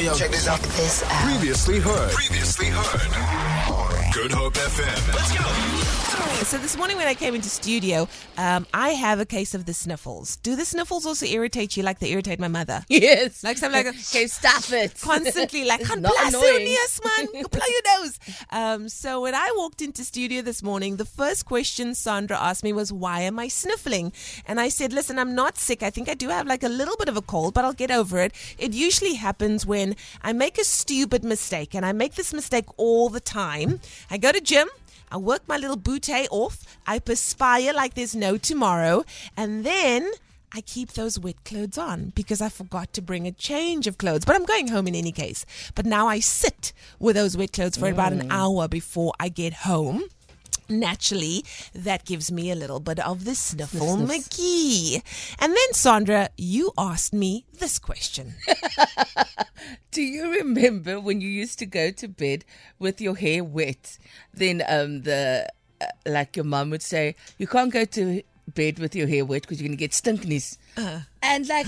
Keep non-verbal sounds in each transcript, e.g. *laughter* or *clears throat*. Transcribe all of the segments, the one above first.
yo, yo. Check this out. This out. Previously heard. Previously heard. Good Hope FM. Let's go. So this morning when I came into studio, um, I have a case of the sniffles. Do the sniffles also irritate you like they irritate my mother? Yes. Like something like *laughs* okay, stop it. constantly like It's can't not blast annoying. yes man Go *laughs* blow your nose um, so when I walked into studio this morning the first question Sandra asked me was why am I sniffling and I said listen I'm not sick I think I do have like a little bit of a cold but I'll get over it it usually happens when I make a stupid mistake and I make this mistake all the time I go to gym I work my little bootay off I perspire like there's no tomorrow and then I keep those wet clothes on because I forgot to bring a change of clothes. But I'm going home in any case. But now I sit with those wet clothes for about an mm. hour before I get home. Naturally, that gives me a little bit of the sniffle McGee. And then, Sandra, you asked me this question. *laughs* Do you remember when you used to go to bed with your hair wet? Then um the uh, like your mum would say, you can't go to bed with your hair wet because you're gonna get stinkness. And like,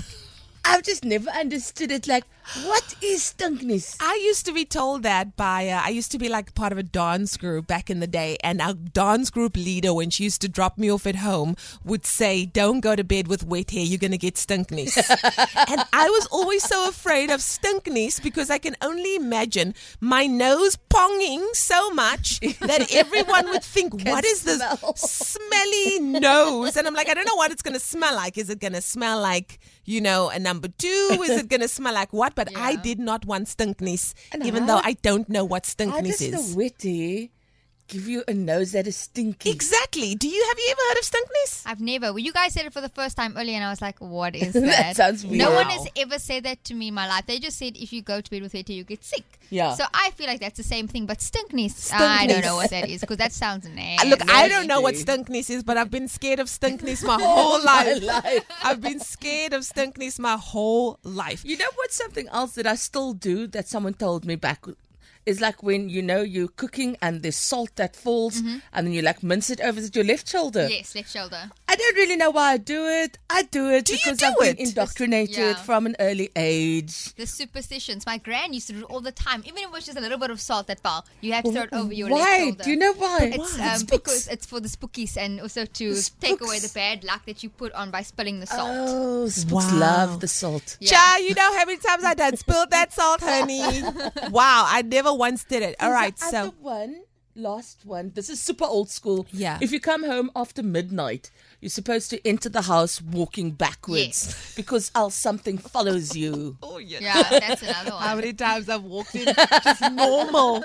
I've just never understood it. Like, what is stinkness? I used to be told that by, uh, I used to be like part of a dance group back in the day, and our dance group leader, when she used to drop me off at home, would say, Don't go to bed with wet hair, you're going to get stinkness. *laughs* and I was always so afraid of stinkness because I can only imagine my nose ponging so much that everyone would think, *laughs* What is this smell." smelly nose? And I'm like, I don't know what it's going to smell like. Is it going to smell like, you know, a number two? Is it going to smell like what? But I did not want stinkness, And even how- though I don't know what stinkness is. the wet hair give you a nose that is stinky? Exactly. Do you have you ever heard of stinkness? I've never. Well, you guys said it for the first time earlier, and I was like, "What *laughs* is That that?" sounds weird. No weird. one has ever said that to me in my life. They just said if you go to bed with it, you get sick. Yeah. So I feel like that's the same thing, but stinkness, I don't know what that is because that sounds Uh, nasty. Look, I don't know what Nasty. stinkness is, but I've been scared of stinkness my *laughs* whole my life. life. I've been scared of stinkness my whole life. You know what's something else that I still do that someone told me back is like when you know you're cooking and there's salt that falls Mm-hmm. and then you like mince it over with your left shoulder. yes, left shoulder. I don't really know why I do it. I do it Do you because do I've been it? indoctrinated Yeah. from an early age. The superstitions. My gran used to do it all the time. Even if it was just a little bit of salt that fell, you had to throw it over your left why? shoulder. Do you know why? It's Why? um, because it's for the spookies and also to take away the bad luck that you put on by spilling the salt. Oh, spooks Wow. love the salt. Yeah. Cha, you know how many times I done spilled that salt, honey. *laughs* wow, I never once did it. All right, so one, last one. This is super old school. Yeah. If you come home after midnight, you're supposed to enter the house walking backwards Yes. because else something follows you. *laughs* oh yeah. Yeah, that's another *laughs* one. How many times I've walked in *laughs* just normal.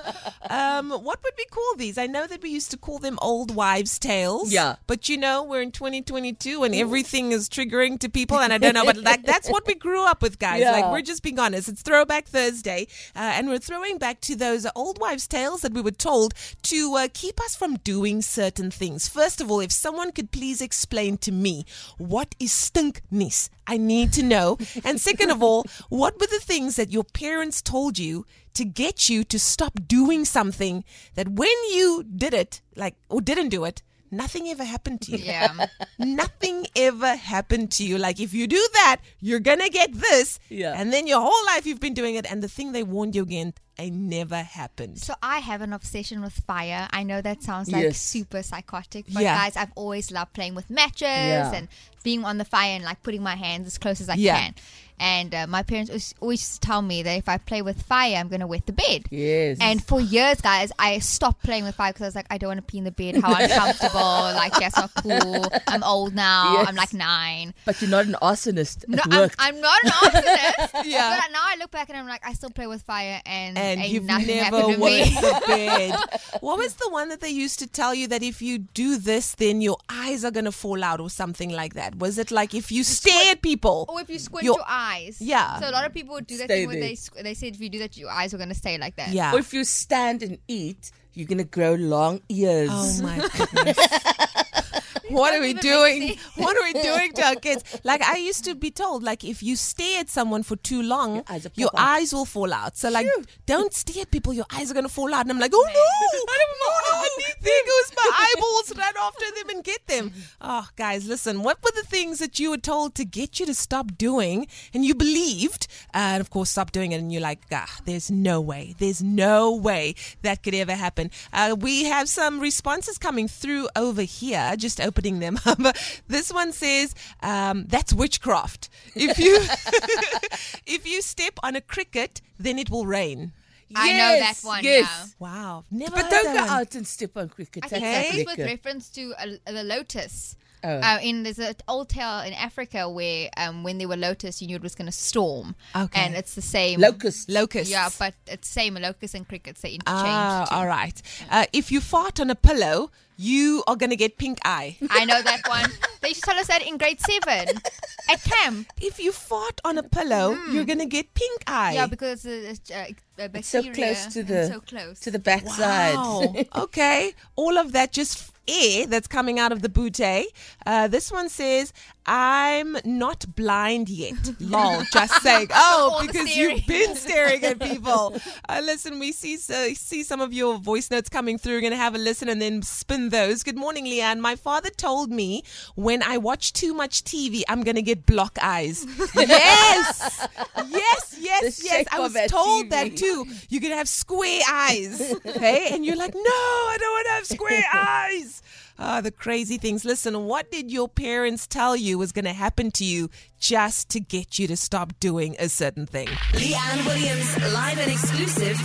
Um, what would we call these? I know that we used to call them old wives' tales. Yeah. But you know, we're in 2022 and everything is triggering to people, and I don't know, but like that's what we grew up with, guys. Yeah. Like we're just being honest. It's Throwback Thursday, uh, and we're throwing back to those old wives' tales that we were told to uh, keep us from doing certain things. First of all, if someone could please explain to me what is stinkness, I need to know. And second of all, what were the things that your parents told you to get you to stop doing something that when you did it, like, or didn't do it, nothing ever happened to you? yeah. *laughs* Nothing ever happened to you. Like, if you do that, you're gonna get this. Yeah. And then your whole life you've been doing it, and the thing they warned you against, it never happened. So I have an obsession with fire. I know that sounds like Yes. super psychotic, but Yeah. guys, I've always loved playing with matches Yeah. and being on the fire and like putting my hands as close as I Yeah. can. And uh, my parents always, always tell me that if I play with fire, I'm gonna wet the bed. Yes. And for years, guys, I stopped playing with fire because I was like, I don't want to pee in the bed. How uncomfortable! *laughs* like that's not cool. I'm old now. Yes. I'm like nine. but you're not an arsonist. No, I'm. I'm not an arsonist. *laughs* Yeah. But now I look back and I'm like, I still play with fire, and, and ain't you've never happened to wet me. the *laughs* bed. What was the one that they used to tell you that if you do this, then your eyes are gonna fall out or something like that? Was it like if you stare at people? Or if you squint Your- your, eyes. Yeah. So a lot of people would do that Stay thing where they they said if you do that, your eyes are gonna stay like that. Yeah. Or if you stand and eat, you're gonna grow long ears. Oh my *laughs* goodness. *laughs* what are we doing? *laughs* What are we doing to our kids? Like I used to be told, like if you stare at someone for too long, Your eyes will your eyes will fall out. So like, don't stare at people. Your eyes are gonna fall out. And I'm like, oh no, oh, no. there goes my eyeballs. Run after them and get them. Oh, guys, listen. What were the things that you were told to get you to stop doing, and you believed, uh, and of course, stop doing it, and you're like, ah, there's no way, there's no way that could ever happen. Uh, we have some responses coming through over here. Just opening them up. *laughs* this one says, um, "That's witchcraft. If you *laughs* *laughs* if you step on a cricket, then it will rain." I know that Yes, one, Yes. Wow, never. But don't go one. out and step on cricket. I think Okay. that That's is with reference to uh, the lotus. Oh. Uh, in there's an old tale in Africa where um, when there were locusts, you knew it was going to storm. Okay. And it's the same. Locust. Locusts. Yeah, but it's same locusts and crickets. They interchange. Ah, too. all right. Uh, if you fart on a pillow, you are going to get pink eye. I know that one. They used to tell us that in grade seven at camp. If you fart on a pillow, you're going to get pink eye. Yeah, because it's uh, uh, It's so close to the so close. to the backside. Wow. *laughs* okay. All of that just air that's coming out of the bootay. Uh, this one says, I'm not blind yet. *laughs* Lol, just saying. *laughs* Oh, because staring. you've been staring at *laughs* people. Uh, listen, we see uh, see some of your voice notes coming through. We're going to have a listen and then spin those. Good morning, Leigh-Anne. My father told me when I watch too much TV, I'm going to get block eyes. yes. Yes, yes, The yes. I was told TV. that too. You're going to have square eyes. Okay. And you're like, no, I don't want to have square eyes. Ah, the crazy things. Listen, what did your parents tell you was going to happen to you just to get you to stop doing a certain thing? Leigh-Anne Williams, live and exclusive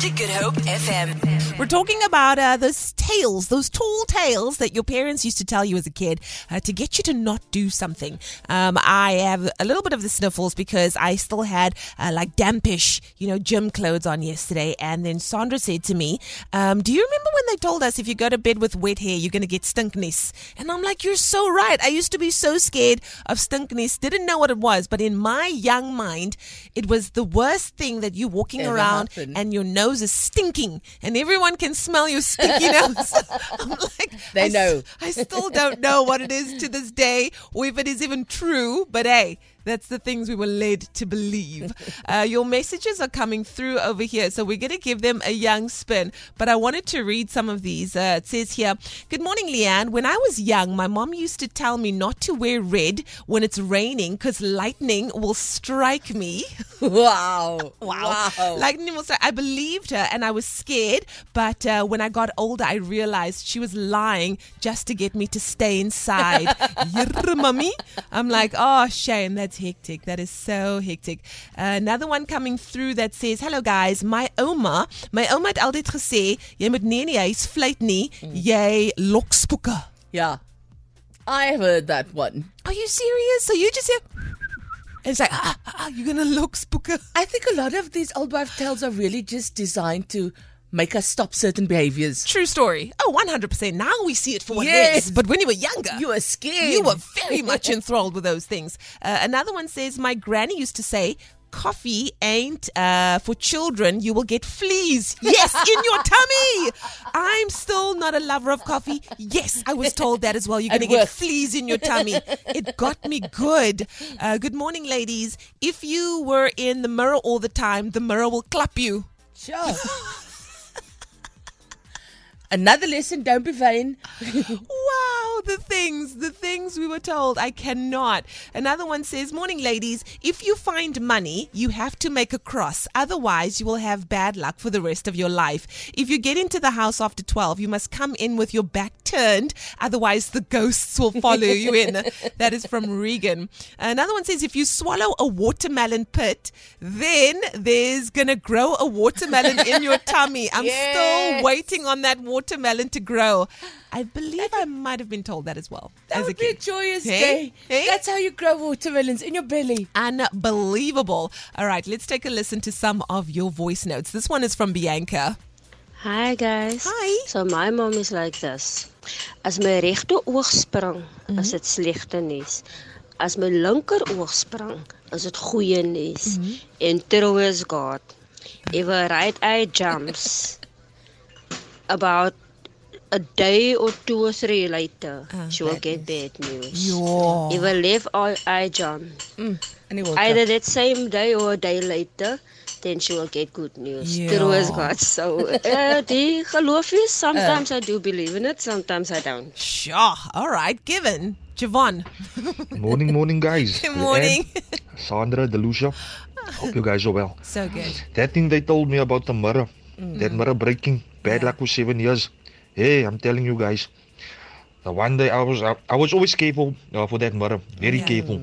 to Good Hope FM. We're talking about uh, those tales, those tall tales that your parents used to tell you as a kid uh, to get you to not do something. Um, I have a little bit of the sniffles because I still had uh, like dampish, you know, gym clothes on yesterday. And then Sandra said to me, um, Do you remember when they told us if you go to bed with wet hair, you're going to get stinkness? And I'm like, You're so right. I used to be so scared of stinkness, didn't know what it was. But in my young mind, it was the worst thing that you walking Ever around happened. and your nose is stinking and everyone can smell your stinky *laughs* nose. *laughs* I'm like, They I s- know. I still don't know what it is to this day or if it is even true, but hey. That's the things we were led to believe. *laughs* Uh, your messages are coming through over here, so we're going to give them a young spin. But I wanted to read some of these. Uh, it says here Good morning, Leigh-Anne. When I was young, my mom used to tell me not to wear red when it's raining because lightning will strike me. *laughs* Wow. *laughs* Wow. Wow. Lightning will strike. I believed her and I was scared. But uh, when I got older, I realized she was lying just to get me to stay inside. Yirr, mummy. I'm like, oh, shame. That's hectic. That is so hectic. Uh, another one coming through that says, hello guys, my oma, my oma het altyd gesê, jy moet nie in die huis vlieg nie, jy lokspoeke. yeah. I heard that one. Are you serious? So you just hear, and it's like, ah, ah, ah, you're gonna look spooker. I think a lot of these old wife tales are really just designed to make us stop certain behaviors. True story. Oh, 100%. Now we see it for what it Yes. is. But when you were younger, You were scared. you were very much enthralled with those things. Uh, another one says, My granny used to say, Coffee ain't uh, for children. You will get fleas. Yes, in your *laughs* tummy. I'm still not a lover of coffee. Yes, I was told that as well. You're going to get fleas in your tummy. It got me good. Uh, good morning, ladies. If you were in the mirror all the time, the mirror will clap you. Sure. *laughs* Another lesson, don't be vain. *laughs* Wow, the things, the things we were told. I cannot. Another one says, Morning, ladies. If you find money, you have to make a cross. Otherwise, you will have bad luck for the rest of your life. If you get into the house after 12, you must come in with your back turned. Otherwise, the ghosts will follow you in. *laughs* That is from Regan. Another one says, If you swallow a watermelon pit, then there's going to grow a watermelon in your tummy. I'm Yes. still waiting on that watermelon to grow. I believe I might have been told that as well. That as would a be a joyous Hey? day. Hey? That's how you grow watermelons in your belly. Unbelievable. All right, let's take a listen to some of your voice notes. This one is from Bianca. Hi guys. Hi. So my mom is like this. As my regte oog spring, is dit mhm. slegte nuus. As my linker oog spring, is dit goeie nuus. Mhm. En true is God. If a right eye jumps *laughs* about a day or two or three later, Ah, she will bad get bad news. Ja. If I leave I, I John, Mm. And he woke either up. that same day or a day later, then she will get good news. Ja. True as God. So, uh, *laughs* die geloof is, Uh. sometimes I do believe in it, sometimes I don't. Sure. All right. Given. Javon. Morning, morning, guys. *laughs* Good morning. And Sandra, Delucia. Hope you guys are well. so good. That thing they told me about the mirror, that mirror breaking, bad luck for seven years. Hey, I'm telling you guys. The one day I was, I, I was always careful uh, for that mirror, very careful.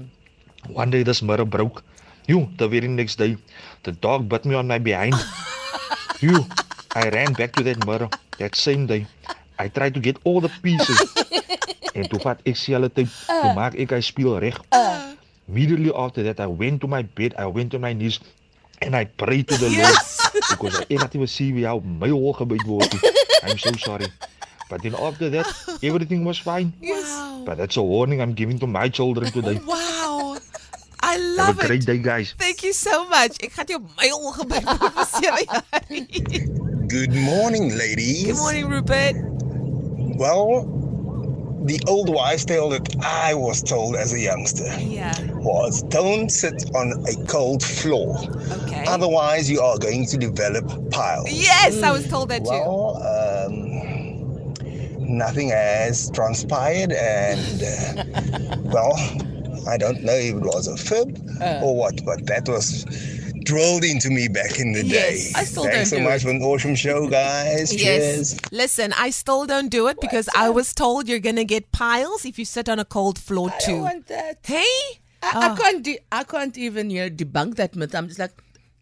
One day this mirror broke. You, the very next day, the dog bit me on my behind. *laughs* you, I ran back to that mirror that same day. I tried to get all the pieces. *laughs* en toe vat ek selfde tyd, toe maak ek hy speel reg. Immediately after that, I went to my bed, I went to my knees, and I prayed to the Lord. *laughs* Because ek het even see how my hol gebyt word. I'm so sorry. But then after that, everything was fine. Wow. But that's a warning I'm giving to my children today. Wow. I love Have love a great it. day, guys. Thank you so much. Ek gaan jou my ongebyt vir 7. Good morning, ladies. Good morning, Rupert. Well, the old wives' tale that I was told as a youngster Yeah. Was don't sit on a cold floor. Okay. Otherwise, you are going to develop piles. Yes, I was told that too. Well, um, nothing has transpired, and uh, *laughs* well, I don't know if it was a fib or what, but that was drilled into me back in the Yes, day. I still Thanks don't so do much for an awesome show, guys. Cheers. Yes. Listen, I still don't do it because I was told you're going to get piles if you sit on a cold floor I too. don't want that. Hey? I, I can't. De- I can't even you know, debunk that myth. I'm just like,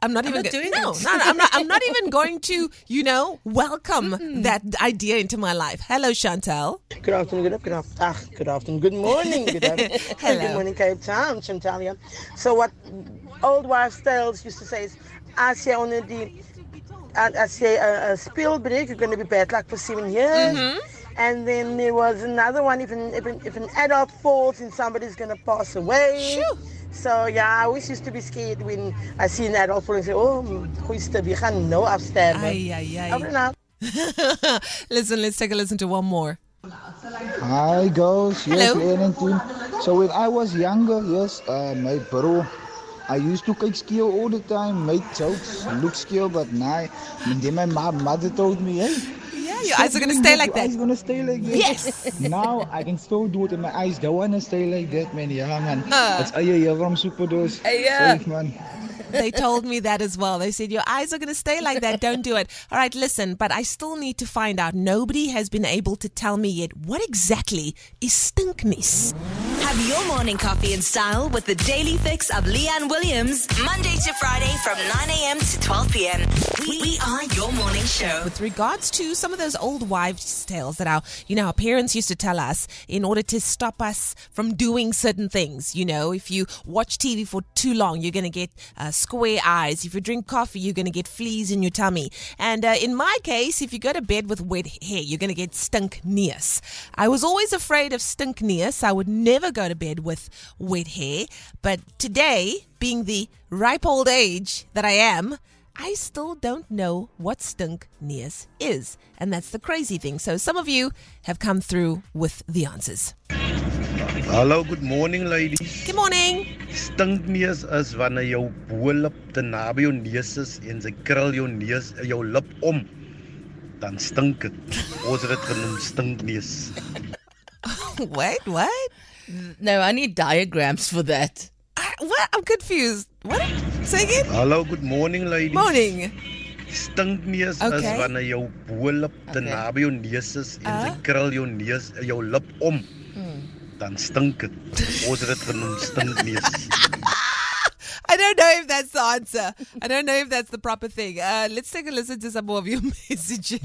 I'm not I'm even not go- doing no, it. no, no, I'm not. I'm not even *laughs* going to, you know, welcome that idea into my life. Hello, Chantel. Good afternoon, good, good, af- ah, good afternoon, good morning, good *laughs* afternoon. Hello. Good morning, Cape Town, Chantalia. So what old wives' tales used to say is, as jy onder die, as jy 'n uh, speel breek, you're going to be bad luck for seven years. And then there was another one, if an, if an, if an adult falls and somebody's going to pass away. So yeah, I always used to be scared when I see an adult fall and say, oh, who's to be nou afsterven. Ay, ay, Over and ay. out. *laughs* listen, let's take a listen to one more. Hi girls, yes, Hello. Team. So when I was younger, yes, uh, my bro, I used to kick skill all the time, make jokes, look skill, but now, and then my mother told me, hey, Yeah, your eyes are going to stay like Your eyes that. gonna stay like that. Yes. *laughs* now I can still do it, and my eyes don't wanna stay like that, man. Yeah, man. Uh. That's eie hier from Superdose. Yeah. Safe, man. They told me that as well. They said, Your eyes are going to stay like that. Don't do it. All right, listen, but I still need to find out. Nobody has been able to tell me yet what exactly is stinkness. Have your morning coffee in style with the daily fix of Leigh-Anne Williams, Monday to Friday from 9 a.m. to 12 p.m. We, we are your morning show. with regards to some of those old wives' tales that our, you know, our parents used to tell us in order to stop us from doing certain things. You know, if you watch TV for too long, you're going to get uh, square eyes. If you drink coffee, you're going to get fleas in your tummy. And uh, in my case, if you go to bed with wet hair, you're going to get stinkneus. I was always afraid of stinkneus. I would never go to bed with wet hair. But today, being the ripe old age that I am, I still don't know what stunk stinkneus is. And that's the crazy thing. So some of you have come through with the answers. Hallo, good morning ladies. Good morning. Stunk Stinkneus is wanneer jou boelip te naby jou neus is en sy krul jou neus jou lip om. Dan stink dit. Ons het dit genoem stinkneus. *laughs* Wait, what? no, I need diagrams for that. I, what? I'm confused. What? Say again? Hallo, good morning ladies. Morning. Stinkneus Okay. is wanneer jou boelip te Okay. naby jou neus is en sy Ah. krul jou neus jou lip om. Dan stink dit. Ons het dit genoem stinkneus. *laughs* I don't know if that's the answer. I don't know if that's the proper thing. Uh, let's take a listen to some more of your *laughs* messages.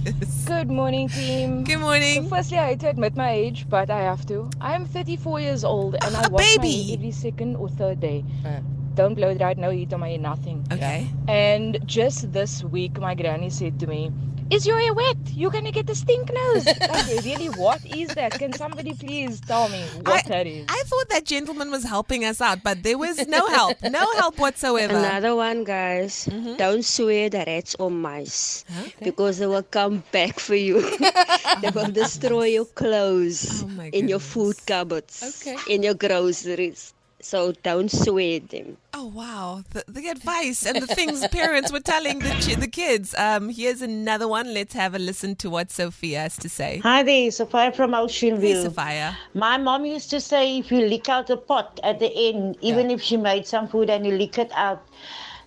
Good morning, team. Good So morning. firstly, I hate to admit my age, but I have to. I am 34 years old and I Ah, wash my hair every second or third day. Uh. Don't blow dry, no heat on my hair, nothing. Okay. And just this week, my granny said to me, Is your hair wet? You're gonna get a stink nose. *laughs* like, really, what is that? Can somebody please tell me what that is? I thought that gentleman was helping us out, but there was no help. No help whatsoever. Another one, guys. Mm-hmm. Don't swear that rats or mice because they will come back for you. *laughs* they will destroy your clothes oh in your food cupboards, Okay. in your groceries. So don't swear them. Oh wow, the, the advice and the things parents were telling the the kids. Um, here's another one. Let's have a listen to what Sophia has to say. Hi there, Sophia from Oceanville. Hey, Sophia. My mom used to say if you lick out the pot at the end, even if she made some food and you lick it out,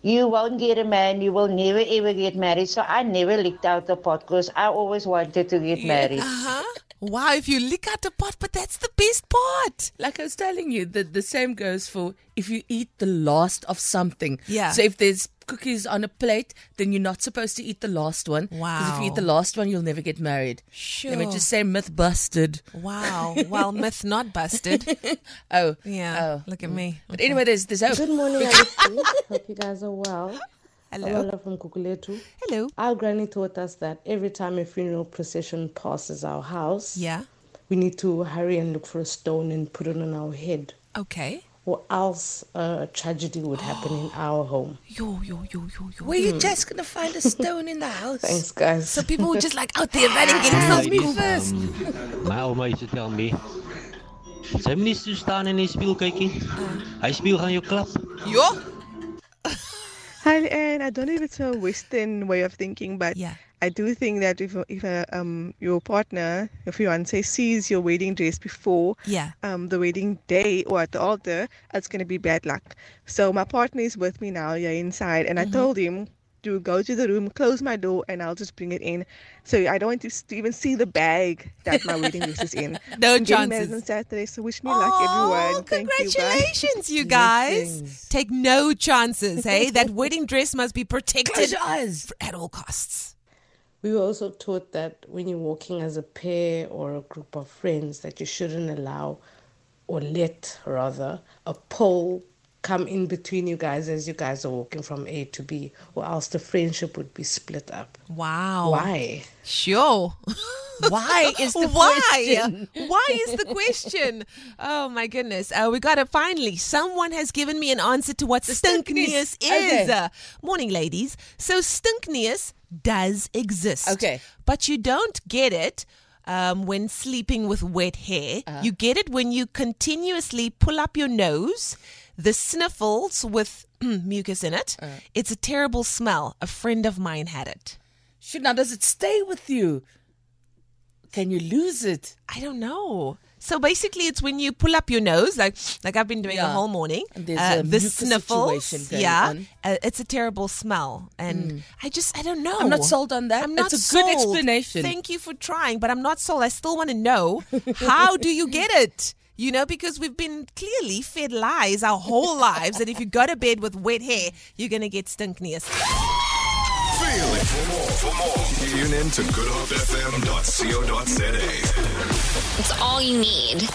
you won't get a man. You will never ever get married. So I never licked out the pot because I always wanted to get married. Uh huh. Wow, if you lick out the pot, but that's the best part. Like I was telling you, the, the same goes for if you eat the last of something. Yeah. So if there's cookies on a plate, then you're not supposed to eat the last one. Wow. Because if you eat the last one, you'll never get married. Sure. Let me just say myth busted. Wow. Well, *laughs* myth not busted. *laughs* Oh. Yeah. Oh. Look at me. But anyway, there's, there's hope. Good morning, Alexi. *laughs* Hope you guys are well. Hello. Awela from Gugulethu. Hello. Our granny taught us that every time a funeral procession passes our house, Yeah. we need to hurry and look for a stone and put it on our head, Okay. Or else a tragedy would happen in our home. Yo, yo, yo, yo, yo. Were you just going to find a stone in the *laughs* house? Thanks, guys. So people were just like out there running, getting Hi, self first. Um, my oma used to tell me, sy moet nie so staan in die spieël kykie. Hy spieël gaan jou klap. Yo. Hi, and I don't know if it's a Western way of thinking, but I do think that if if uh, um your partner, if your fiance, sees your wedding dress before Yeah. um the wedding day or at the altar, it's gonna be bad luck. So my partner is with me now, yeah, inside, and I Mhm. told him to go to the room, close my door, and I'll just bring it in. So I don't want to, even see the bag that my wedding dress is in. *laughs* No I'm getting chances. on Saturday, so wish me luck, everyone. Thank you. Congratulations, you *laughs* guys. Take no chances, hey? *laughs* That wedding dress must be protected Close your eyes. at all costs. We were also taught that when you're walking as a pair or a group of friends, that you shouldn't allow, or let rather, a pole come in between you guys as you guys are walking from A to B, or else the friendship would be split up. Wow. Why? Sure. Why is the *laughs* Why? question? Why is the question? Oh my goodness. Uh, we got it finally. Someone has given me an answer to what stinkneus stinkneus. is. Okay. Uh, morning, ladies. So stinkneus does exist. Okay. But you don't get it um, when sleeping with wet hair. Uh-huh. You get it when you continuously pull up your nose, the sniffles with *clears throat* mucus in it. Uh. It's a terrible smell. A friend of mine had it. Should now does it stay with you? Can you lose it? I don't know. So basically, it's when you pull up your nose, like like I've been doing the whole morning. And there's uh, a the sniffles, yeah. Uh, it's a terrible smell, and Mm. I just I don't know. I'm not sold on that. I'm not It's a good explanation. Thank you for trying, but I'm not sold. I still want to know how do you get it? You know, because we've been clearly fed lies our whole lives that if you go to bed with wet hair, you're gonna get stinkneus. Feel it. For more, for more, tune in to goodhopefm.co.za. It's all you need.